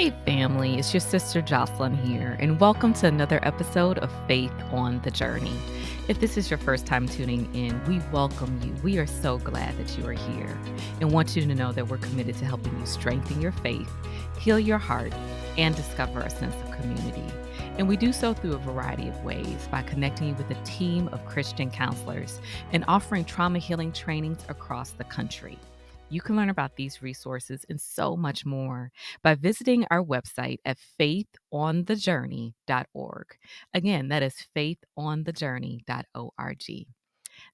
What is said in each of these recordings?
Hey, family, it's your sister Jocelyn here, and welcome to another episode of Faith on the Journey. If this is your first time tuning in, we welcome you. We are so glad that you are here and want you to know that we're committed to helping you strengthen your faith, heal your heart, and discover a sense of community. And we do so through a variety of ways by connecting you with a team of Christian counselors and offering trauma healing trainings across the country. You can learn about these resources and so much more by visiting our website at faithonthejourney.org. Again, that is faithonthejourney.org.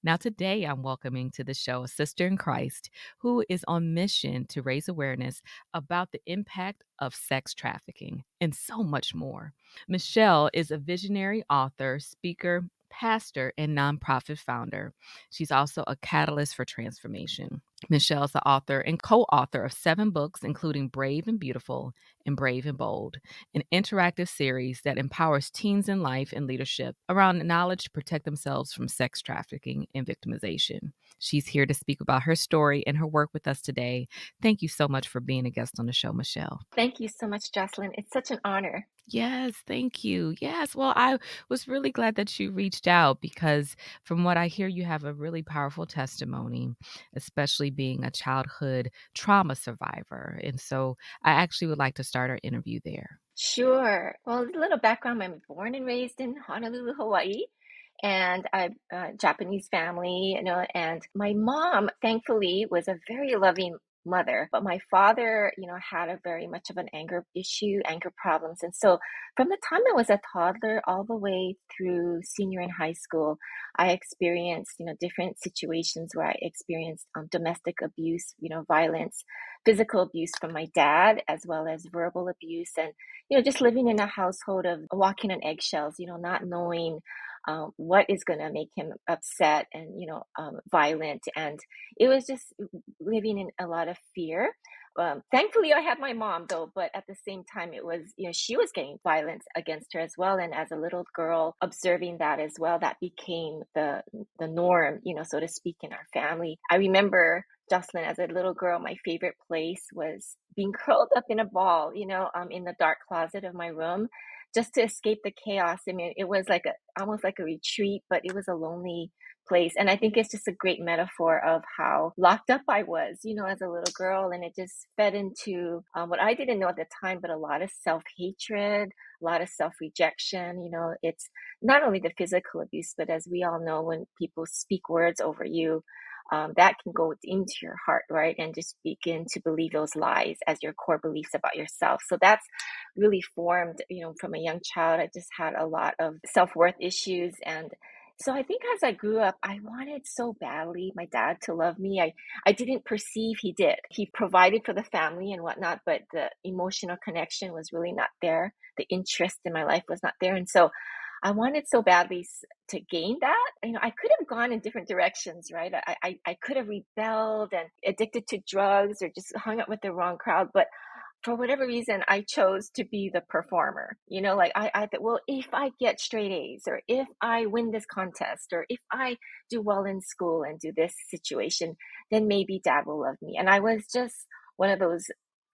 Now, today I'm welcoming to the show a sister in Christ who is on mission to raise awareness about the impact of sex trafficking and so much more. Michelle is a visionary author, speaker, pastor, and nonprofit founder. She's also a catalyst for transformation. Michelle is the author and co author of seven books, including Brave and Beautiful and Brave and Bold, an interactive series that empowers teens in life and leadership around knowledge to protect themselves from sex trafficking and victimization. She's here to speak about her story and her work with us today. Thank you so much for being a guest on the show, Michelle. Thank you so much, Jocelyn. It's such an honor. Yes, thank you. Yes, well, I was really glad that you reached out because from what I hear, you have a really powerful testimony, especially being a childhood trauma survivor. And so I actually would like to start our interview there. Sure. Well, a little background I'm born and raised in Honolulu, Hawaii. And I uh, Japanese family, you know, and my mom, thankfully, was a very loving mother. But my father, you know, had a very much of an anger issue, anger problems. And so from the time I was a toddler all the way through senior in high school, I experienced, you know, different situations where I experienced um, domestic abuse, you know, violence, physical abuse from my dad, as well as verbal abuse. And, you know, just living in a household of walking on eggshells, you know, not knowing um, what is going to make him upset and you know um, violent and it was just living in a lot of fear. Um, thankfully i had my mom though but at the same time it was you know she was getting violence against her as well and as a little girl observing that as well that became the the norm you know so to speak in our family. I remember Jocelyn, as a little girl, my favorite place was being curled up in a ball, you know, um, in the dark closet of my room just to escape the chaos. I mean, it was like a almost like a retreat, but it was a lonely place. And I think it's just a great metaphor of how locked up I was, you know, as a little girl. And it just fed into um, what I didn't know at the time, but a lot of self hatred, a lot of self rejection. You know, it's not only the physical abuse, but as we all know, when people speak words over you, um, that can go into your heart, right? And just begin to believe those lies as your core beliefs about yourself. So that's really formed, you know, from a young child. I just had a lot of self worth issues. And so I think as I grew up, I wanted so badly my dad to love me. I, I didn't perceive he did. He provided for the family and whatnot, but the emotional connection was really not there. The interest in my life was not there. And so I wanted so badly to gain that. You know, I could have gone in different directions, right? I, I, I could have rebelled and addicted to drugs or just hung up with the wrong crowd. But for whatever reason, I chose to be the performer. You know, like I, I thought, well, if I get straight A's or if I win this contest or if I do well in school and do this situation, then maybe dad will love me. And I was just one of those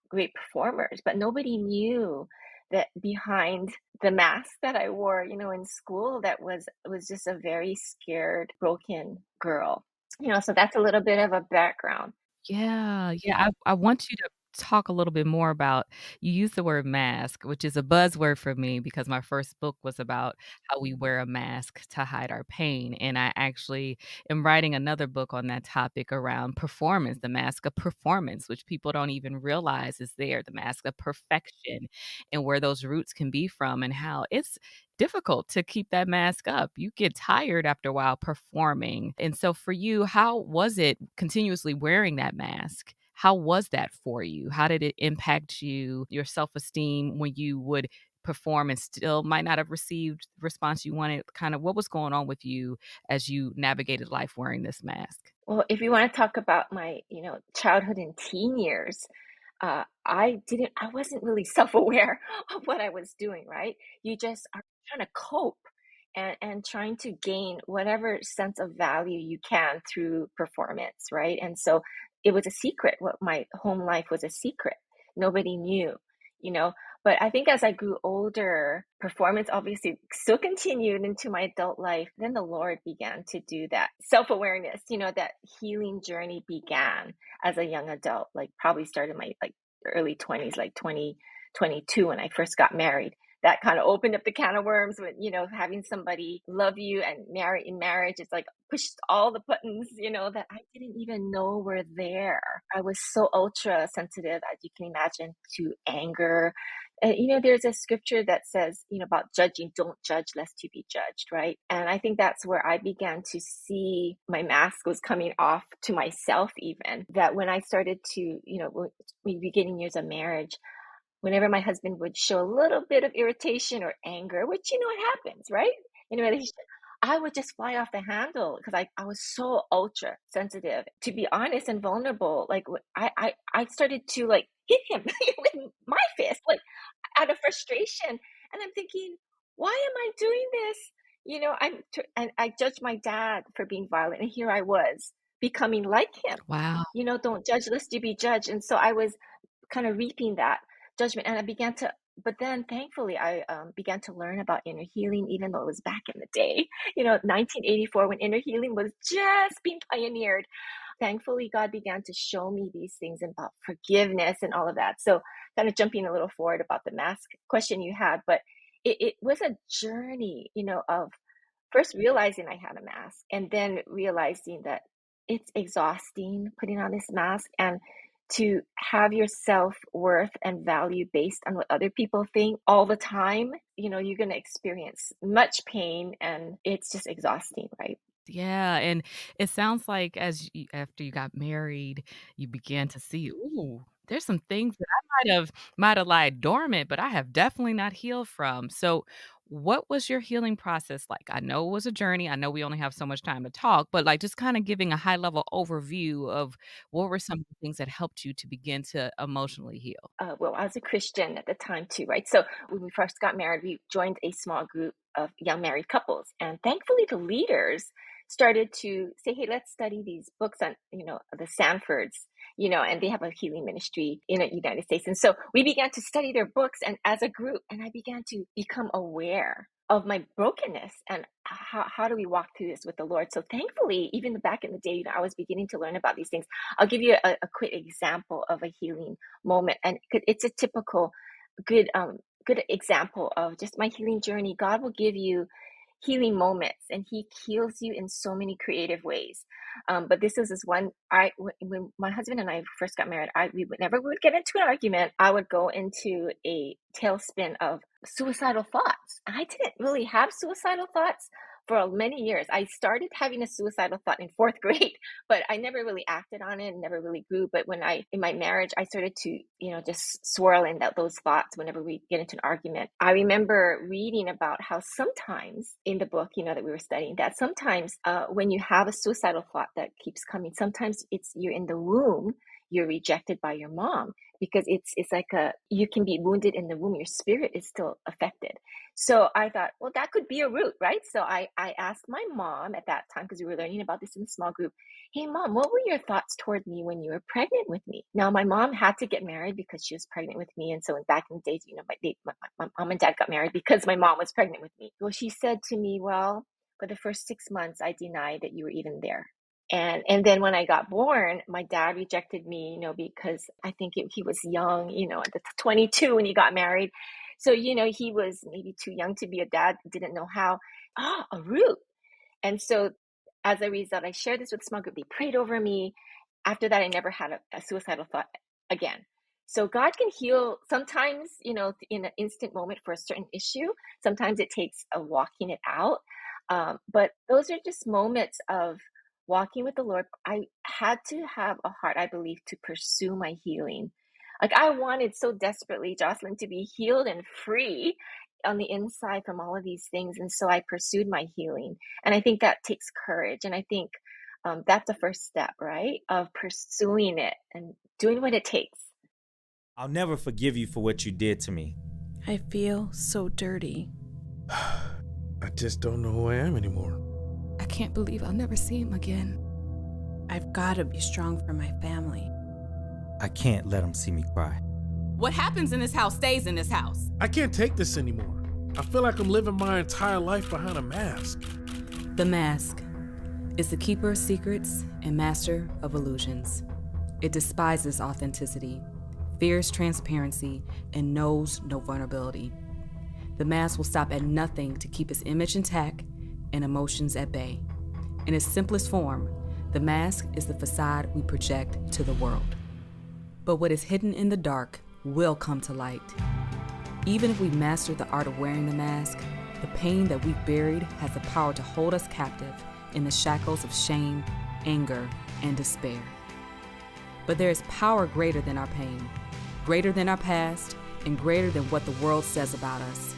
great performers, but nobody knew that behind the mask that I wore, you know, in school that was was just a very scared, broken girl. You know, so that's a little bit of a background. Yeah, yeah. I, I want you to talk a little bit more about you use the word mask, which is a buzzword for me because my first book was about how we wear a mask to hide our pain. And I actually am writing another book on that topic around performance, the mask of performance, which people don't even realize is there, the mask of perfection, and where those roots can be from, and how it's difficult to keep that mask up. You get tired after a while performing. And so, for you, how was it continuously wearing that mask? How was that for you? How did it impact you, your self esteem when you would perform and still might not have received the response you wanted? Kind of what was going on with you as you navigated life wearing this mask? Well, if you want to talk about my, you know, childhood and teen years, uh, I didn't, I wasn't really self aware of what I was doing, right? You just are trying to cope and, and trying to gain whatever sense of value you can through performance, right? And so it was a secret. What my home life was a secret. Nobody knew, you know. But I think as I grew older, performance obviously still continued into my adult life. Then the Lord began to do that self awareness, you know, that healing journey began as a young adult, like probably started my like early 20s, like 20, 22 when I first got married that kind of opened up the can of worms with you know having somebody love you and marry in marriage it's like pushed all the buttons you know that i didn't even know were there. I was so ultra sensitive as you can imagine to anger. And you know there's a scripture that says you know about judging don't judge lest you be judged right? And i think that's where i began to see my mask was coming off to myself even that when i started to you know beginning years of marriage whenever my husband would show a little bit of irritation or anger, which you know it happens, right? In a relationship, I would just fly off the handle because I, I was so ultra sensitive. To be honest and vulnerable, like I, I, I started to like hit him with my fist, like out of frustration. And I'm thinking, why am I doing this? You know, I'm, and I judged my dad for being violent, and here I was becoming like him. Wow. You know, don't judge lest you be judged. And so I was kind of reaping that judgment. And I began to, but then thankfully, I um, began to learn about inner healing, even though it was back in the day, you know, 1984 when inner healing was just being pioneered. Thankfully, God began to show me these things about forgiveness and all of that. So, kind of jumping a little forward about the mask question you had, but it, it was a journey, you know, of first realizing I had a mask and then realizing that it's exhausting putting on this mask and to have your self worth and value based on what other people think all the time, you know, you're going to experience much pain and it's just exhausting, right? Yeah, and it sounds like as you, after you got married, you began to see, ooh, there's some things that I might have might have lied dormant, but I have definitely not healed from. So, what was your healing process like? I know it was a journey. I know we only have so much time to talk, but like just kind of giving a high level overview of what were some of the things that helped you to begin to emotionally heal? Uh, well, I was a Christian at the time too, right? So when we first got married, we joined a small group of young married couples, and thankfully the leaders started to say, "Hey, let's study these books on, you know, the Sandfords." You know, and they have a healing ministry in the United States. And so we began to study their books and as a group, and I began to become aware of my brokenness and how, how do we walk through this with the Lord. So thankfully, even back in the day, you know, I was beginning to learn about these things. I'll give you a, a quick example of a healing moment, and it's a typical good um good example of just my healing journey. God will give you healing moments and he heals you in so many creative ways. Um, but this is this one i when my husband and i first got married i we whenever we would get into an argument. I would go into a tailspin of suicidal thoughts. I didn't really have suicidal thoughts for many years. I started having a suicidal thought in fourth grade, but I never really acted on it, never really grew. But when I, in my marriage, I started to, you know, just swirl in that, those thoughts whenever we get into an argument. I remember reading about how sometimes in the book, you know, that we were studying, that sometimes uh, when you have a suicidal thought that keeps coming, sometimes it's you're in the womb you're rejected by your mom because it's it's like a you can be wounded in the womb your spirit is still affected. So i thought well that could be a root right? So i i asked my mom at that time because we were learning about this in a small group hey mom what were your thoughts toward me when you were pregnant with me? Now my mom had to get married because she was pregnant with me and so back in the days you know my, they, my, my mom and dad got married because my mom was pregnant with me. Well she said to me well for the first six months i denied that you were even there and and then when I got born, my dad rejected me, you know, because I think it, he was young, you know, at the 22 when he got married. So you know, he was maybe too young to be a dad, didn't know how. Ah, a root. And so as a result, I shared this with small group. They prayed over me. After that, I never had a, a suicidal thought again. So God can heal sometimes, you know, in an instant moment for a certain issue. Sometimes it takes a walking it out. Um, but those are just moments of walking with the Lord, I had to have a heart, I believe, to pursue my healing. Like I wanted so desperately, Jocelyn, to be healed and free on the inside from all of these things. And so I pursued my healing. And I think that takes courage. And I think um, that's the first step, right? Of pursuing it and doing what it takes. I'll never forgive you for what you did to me. I feel so dirty. I just don't know who I am anymore. I can't believe I'll never see him again. I've got to be strong for my family. I can't let him see me cry. What happens in this house stays in this house. I can't take this anymore. I feel like I'm living my entire life behind a mask. The mask is the keeper of secrets and master of illusions. It despises authenticity, fears transparency, and knows no vulnerability. The mask will stop at nothing to keep its image intact and emotions at bay. In its simplest form, the mask is the facade we project to the world. But what is hidden in the dark will come to light. Even if we master the art of wearing the mask, the pain that we've buried has the power to hold us captive in the shackles of shame, anger, and despair. But there is power greater than our pain, greater than our past, and greater than what the world says about us.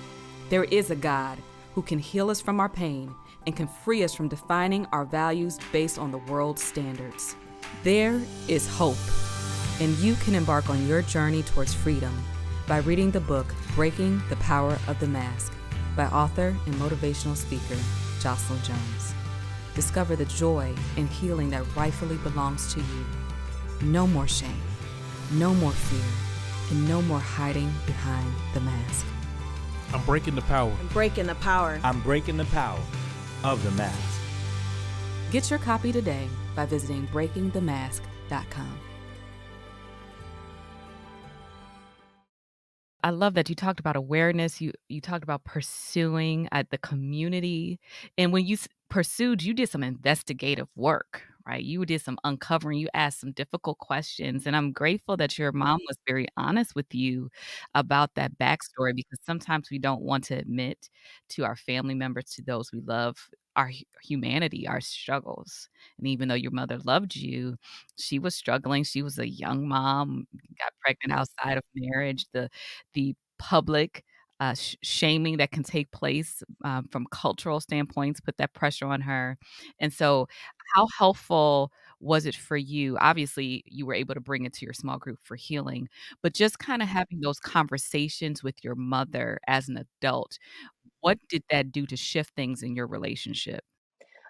There is a God who can heal us from our pain and can free us from defining our values based on the world's standards. There is hope, and you can embark on your journey towards freedom by reading the book Breaking the Power of the Mask by author and motivational speaker Jocelyn Jones. Discover the joy and healing that rightfully belongs to you. No more shame, no more fear, and no more hiding behind the mask. I'm breaking the power. I'm breaking the power. I'm breaking the power of the mask. Get your copy today by visiting breakingthemask.com. I love that you talked about awareness. You you talked about pursuing at the community, and when you s- pursued, you did some investigative work, right? You did some uncovering. You asked some difficult questions, and I'm grateful that your mom was very honest with you about that backstory because sometimes we don't want to admit to our family members, to those we love, our humanity, our struggles. And even though your mother loved you, she was struggling. She was a young mom, got pregnant outside of marriage. The the public uh, sh- shaming that can take place um, from cultural standpoints put that pressure on her. And so, how helpful was it for you? Obviously, you were able to bring it to your small group for healing, but just kind of having those conversations with your mother as an adult, what did that do to shift things in your relationship?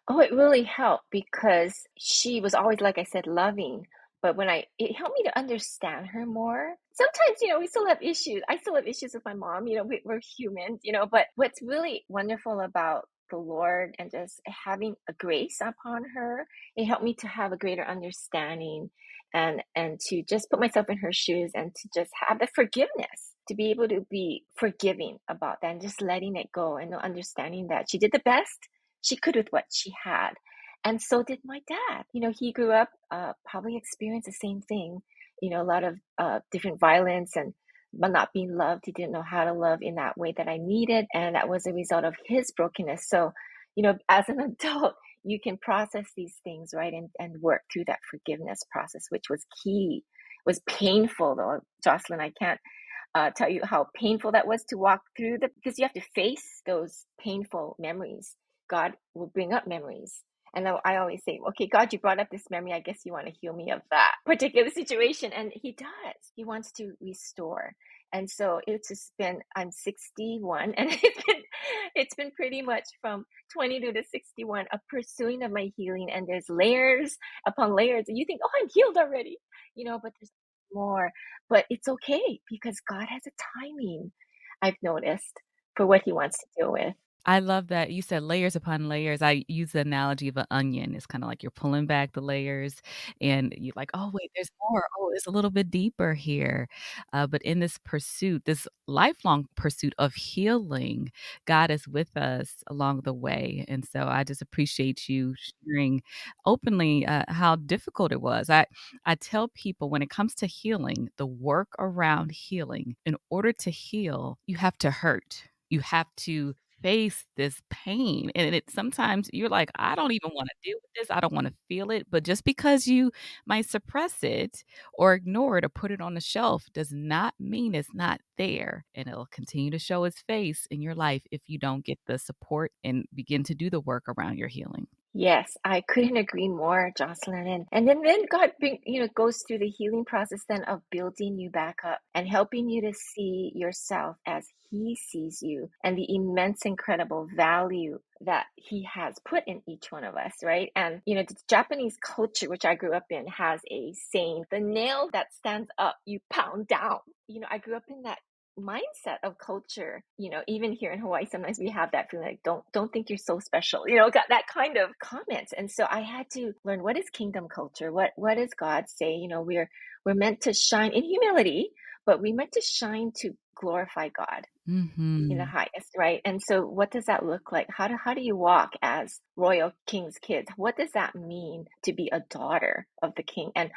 Oh, it really helped because she was always, like I said, loving. But when I, it helped me to understand her more. Sometimes, you know, we still have issues. I still have issues with my mom. You know, we, we're humans, you know, but what's really wonderful about the Lord and just having a grace upon her, it helped me to have a greater understanding and and to just put myself in her shoes and to just have the forgiveness to be able to be forgiving about that and just letting it go and understanding that she did the best she could with what she had. And so did my dad. You know, he grew up, uh, probably experienced the same thing, you know, a lot of uh, different violence and but not being loved. He didn't know how to love in that way that I needed. And that was a result of his brokenness. So, you know, as an adult, you can process these things, right? And, and work through that forgiveness process, which was key. It was painful though, Jocelyn. I can't uh, tell you how painful that was to walk through the because you have to face those painful memories. God will bring up memories. And I I always say, okay, God, you brought up this memory. I guess you want to heal me of that particular situation. And He does. He wants to restore. And so it's just been, I'm 61 and it's been, it's been pretty much from 22 to 61, a pursuing of my healing. And there's layers upon layers. And you think, oh, I'm healed already, you know, but there's more. But it's okay because God has a timing, I've noticed, for what He wants to deal with. I love that you said layers upon layers. I use the analogy of an onion. It's kind of like you're pulling back the layers and you're like, oh, wait, there's more. Oh, it's a little bit deeper here. Uh, but in this pursuit, this lifelong pursuit of healing, God is with us along the way. And so I just appreciate you sharing openly uh, how difficult it was. I, I tell people when it comes to healing, the work around healing, in order to heal, you have to hurt. You have to face this pain. And it sometimes you're like, I don't even want to deal with this. I don't want to feel it. But just because you might suppress it or ignore it or put it on the shelf does not mean it's not there. And it'll continue to show its face in your life if you don't get the support and begin to do the work around your healing. Yes, I couldn't agree more, Jocelyn. And, and then, then God bring, you know, goes through the healing process then of building you back up and helping you to see yourself as He sees you and the immense, incredible value that He has put in each one of us, right? And, you know, the Japanese culture, which I grew up in, has a saying, the nail that stands up, you pound down. You know, I grew up in that mindset of culture you know even here in hawaii sometimes we have that feeling like don't don't think you're so special you know got that kind of comments and so i had to learn what is kingdom culture? What what does god say? You know we're we're meant to shine in humility but we meant to shine to glorify god Mm-hmm. in the highest right? And so what does that look like? How do how do you walk as royal king's kids? What does that mean to be a daughter of the king? And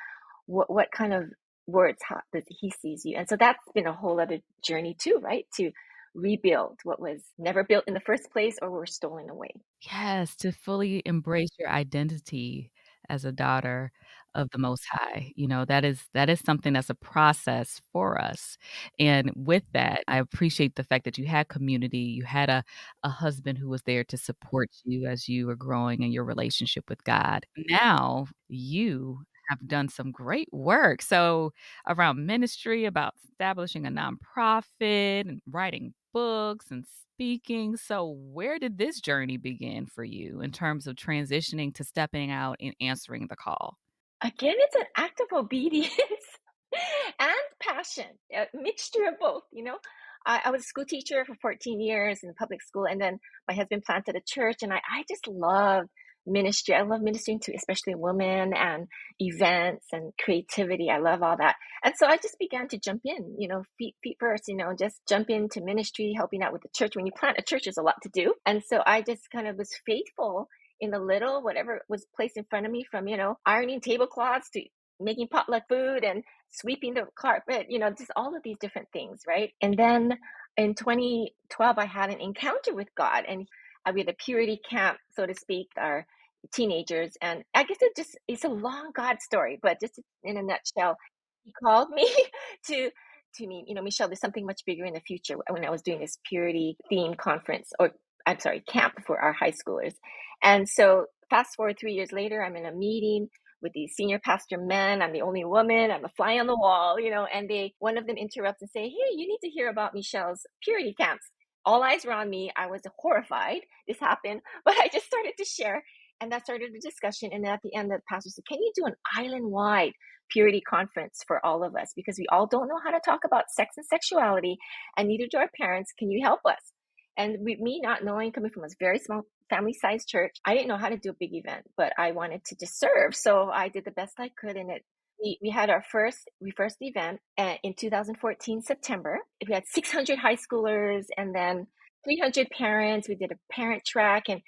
what what kind of words how that he sees you. And so that's been a whole other journey too, right? To rebuild what was never built in the first place or were stolen away. Yes, to fully embrace your identity as a daughter of the most high. You know, that is that is something that's a process for us. And with that, I appreciate the fact that you had community, you had a a husband who was there to support you as you were growing in your relationship with God. Now, you have done some great work. So, around ministry, about establishing a nonprofit and writing books and speaking. So, where did this journey begin for you in terms of transitioning to stepping out and answering the call? Again, it's an act of obedience and passion, a mixture of both, you know. I, was a school teacher for 14 years in public school, and then my husband planted a church, and I, I just love ministry. I love ministering to especially women and events and creativity. I love all that. And so I just began to jump in, you know, feet feet first, you know, just jump into ministry, helping out with the church. When you plant a church, there's a lot to do. And so I just kind of was faithful in the little, whatever was placed in front of me from, you know, ironing tablecloths to making potluck food and sweeping the carpet, you know, just all of these different things, right? And then in 2012, I had an encounter with God and I we had a purity camp, so to speak, our teenagers. And I guess it just, it's a long God story, but just in a nutshell, he called me to, to me, you know, Michelle, there's something much bigger in the future when I was doing this purity theme conference or I'm sorry, camp for our high schoolers. And so fast forward three years later, I'm in a meeting with these senior pastor men. I'm the only woman. I'm a fly on the wall, you know, and they, one of them interrupts and say, Hey, you need to hear about Michelle's purity camps all eyes were on me. I was horrified this happened, but I just started to share and that started a discussion. And then at the end, the pastor said, Can you do an island wide purity conference for all of us? Because we all don't know how to talk about sex and sexuality, and neither do our parents. Can you help us? And with me not knowing, coming from a very small family sized church, I didn't know how to do a big event, but I wanted to just serve. So I did the best I could. And it we, we had our first we first event uh, in 2014 September. We had 600 high schoolers and then 300 parents. We did a parent track and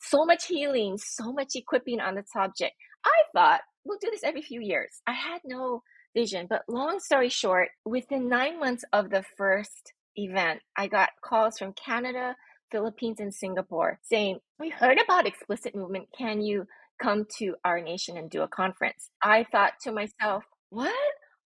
so much healing, so much equipping on the subject. I thought we'll do this every few years. I had no vision, but long story short, within nine months of the first event, I got calls from Canada, Philippines, and Singapore saying, We heard about explicit movement. Can you come to our nation and do a conference. I thought to myself, what?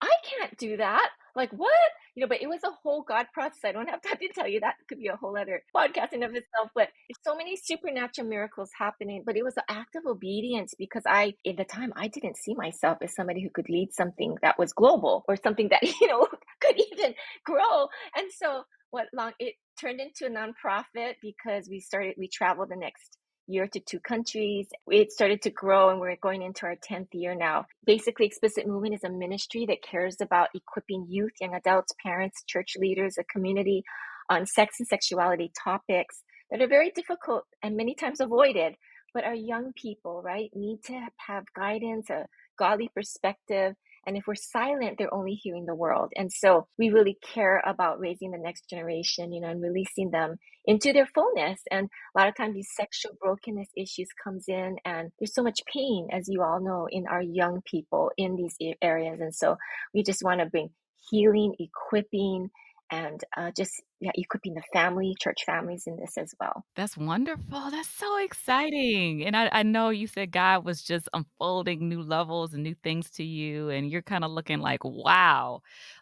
I can't do that. Like, what? You know, but it was a whole God process. I don't have time to tell you that. It could be a whole other podcast in of itself. But so many supernatural miracles happening. But it was an act of obedience because I, in the time, I didn't see myself as somebody who could lead something that was global or something that, you know, could even grow. And so what long it turned into a nonprofit because we started, we traveled the next year to two countries. It started to grow and we're going into our 10th year now. Basically, Explicit Movement is a ministry that cares about equipping youth, young adults, parents, church leaders, a community on sex and sexuality topics that are very difficult and many times avoided. But our young people, right, need to have guidance, a godly perspective, and if we're silent, they're only hearing the world. And so we really care about raising the next generation, you know, and releasing them into their fullness. And a lot of times these sexual brokenness issues comes in and there's so much pain, as you all know, in our young people in these areas. And so we just want to bring healing, equipping, and uh, just yeah, you could be in the family, church families in this as well. That's wonderful. That's so exciting. And I, I know you said God was just unfolding new levels and new things to you, and you're kind of looking like, wow,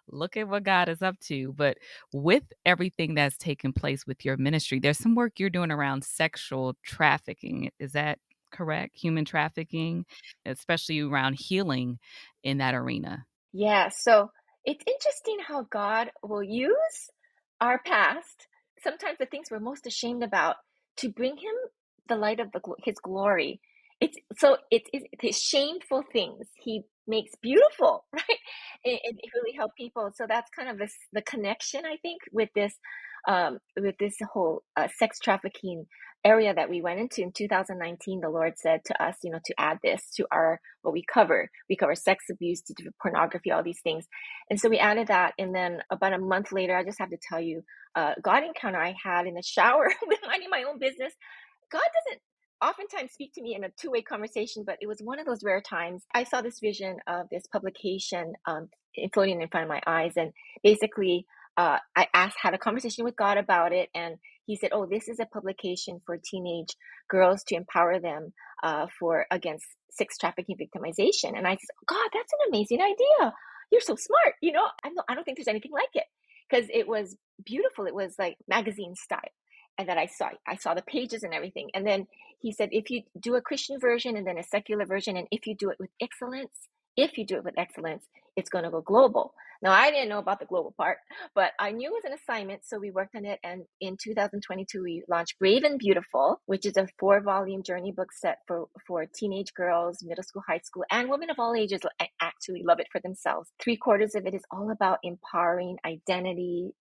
look at what God is up to. But with everything that's taken place with your ministry, there's some work you're doing around sexual trafficking. Is that correct? Human trafficking, especially around healing in that arena. Yeah, so it's interesting how God will use our past, sometimes the things we're most ashamed about, to bring him the light of the, his glory. It's so it's, it's, it's shameful things he makes beautiful, right? It, it really help people. So that's kind of this, the connection I think with this um, with this whole uh, sex trafficking area that we went into in 2019 the lord said to us you know to add this to our what we cover. We cover sex abuse pornography all these things. And so we added that and then about a month later i just have to tell you uh, god encounter i had in the shower with minding my own business. God doesn't oftentimes speak to me in a two-way conversation but it was one of those rare times. I saw this vision of this publication um, floating in front of my eyes and basically uh, I asked, had a conversation with God about it, and He said, "Oh, this is a publication for teenage girls to empower them uh, for against sex trafficking victimization." And I said, "God, that's an amazing idea. You're so smart. You know, I don't, I don't think there's anything like it because it was beautiful. It was like magazine style." And that I saw, I saw the pages and everything. And then he said, if you do a Christian version and then a secular version, and if you do it with excellence, if you do it with excellence, it's going to go global. Now, I didn't know about the global part, but I knew it was an assignment, so we worked on it. And in 2022, we launched Brave and Beautiful, which is a four volume journey book set for, for teenage girls, middle school, high school, and women of all ages actually love it for themselves. Three quarters of it is all about empowering identity,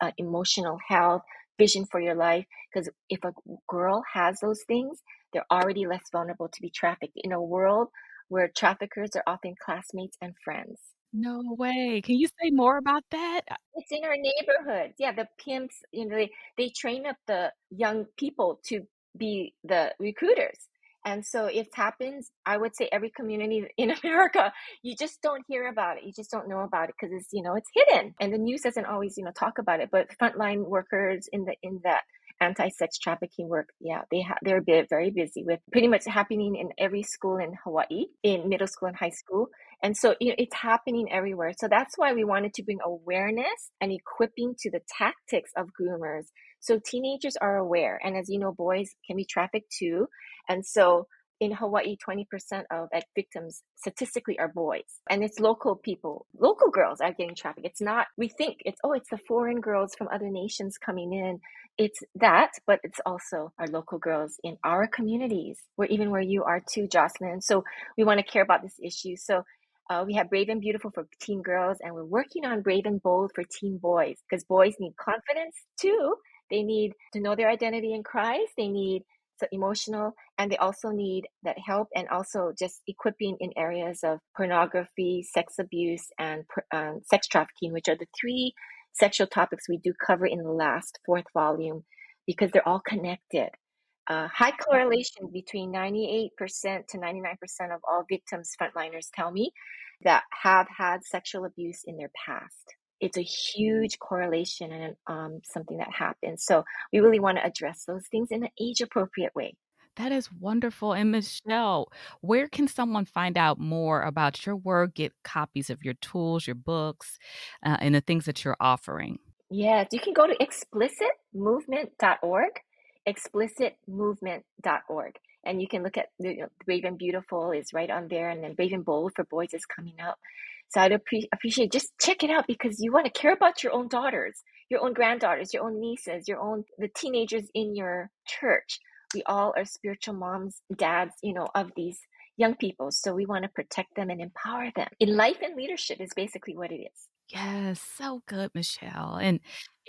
uh, emotional health, vision for your life. Because if a girl has those things, they're already less vulnerable to be trafficked in a world where traffickers are often classmates and friends. No way. Can you say more about that? Uh It's in our neighborhood. Yeah, the pimps, you know, they, they train up the young people to be the recruiters. And so it happens, I would say every community in America, you just don't hear about it. You just don't know about it because it's, you know, it's hidden. And the news doesn't always, you know, talk about it. But frontline workers in the in that anti-sex trafficking work, yeah, they ha- they're a bit very busy with pretty much happening in every school in Hawaii, in middle school and high school. And so you know, it's happening everywhere. So that's why we wanted to bring awareness and equipping to the tactics of groomers. So teenagers are aware. And as you know, boys can be trafficked too. And so in Hawaii, 20% of victims statistically are boys. And it's local people, local girls are getting trafficked. It's not, we think it's, oh, it's the foreign girls from other nations coming in. It's that, but it's also our local girls in our communities, where even where you are too, Jocelyn. So we want to care about this issue. So uh, we have Brave and Beautiful for teen girls, and we're working on Brave and Bold for teen boys because boys need confidence too. They need to know their identity in Christ. They need so emotional, and they also need that help and also just equipping in areas of pornography, sex abuse, and um, sex trafficking, which are the three sexual topics we do cover in the last fourth volume because they're all connected. Uh, high correlation between 98% to 99% of all victims, frontliners tell me, that have had sexual abuse in their past. It's a huge correlation and um, something that happens. So we really want to address those things in an age appropriate way. That is wonderful. And Michelle, where can someone find out more about your work, get copies of your tools, your books, uh, and the things that you're offering? Yes, you can go to explicitmovement.org explicitmovement.org. And you can look at the you know, Brave and Beautiful is right on there, and then Brave and Bold for boys is coming up. So I'd appre- appreciate just check it out because you want to care about your own daughters, your own granddaughters, your own nieces, your own the teenagers in your church. We all are spiritual moms, dads, you know, of these young people. So we want to protect them and empower them. In life and leadership is basically what it is. Yes, so good, Michelle. And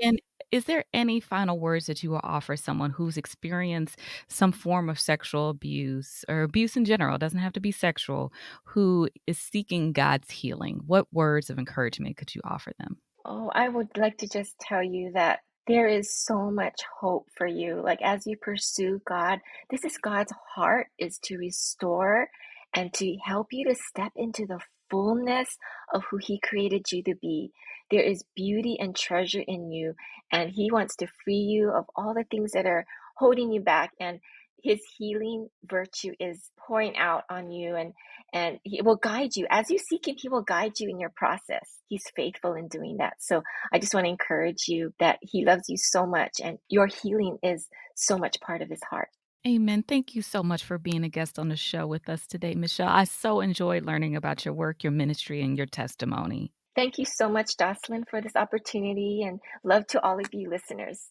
and is there any final words that you will offer someone who's experienced some form of sexual abuse or abuse in general, it doesn't have to be sexual, who is seeking God's healing? What words of encouragement could you offer them? Oh, I would like to just tell you that there is so much hope for you. Like as you pursue God, this is God's heart is to restore and to help you to step into the fullness of who He created you to be. There is beauty and treasure in you, and He wants to free you of all the things that are holding you back. And his healing virtue is pouring out on you and and he will guide you as you seek him he will guide you in your process he's faithful in doing that so i just want to encourage you that he loves you so much and your healing is so much part of his heart Amen. Thank you so much for being a guest on the show with us today, Michelle. I so enjoyed learning about your work, your ministry, and your testimony. Thank you so much, Jocelyn, for this opportunity, and love to all of you listeners.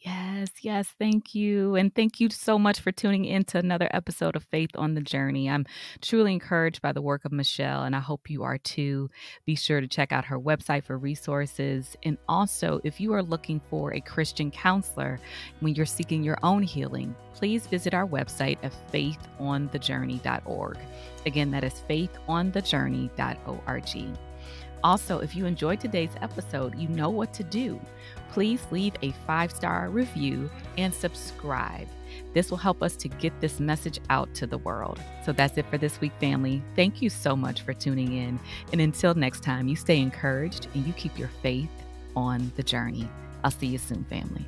Yes, yes, thank you. And thank you so much for tuning in to another episode of Faith on the Journey. I'm truly encouraged by the work of Michelle, and I hope you are too. Be sure to check out her website for resources. And also, if you are looking for a Christian counselor when you're seeking your own healing, please visit our website at faithonthejourney.org. Again, that is faithonthejourney.org. Also, if you enjoyed today's episode, you know what to do please leave a five star review and subscribe. This will help us to get this message out to the world. So that's it for this week, family. Thank you so much for tuning in. And until next time, you stay encouraged and you keep your faith on the journey. I'll see you soon, family.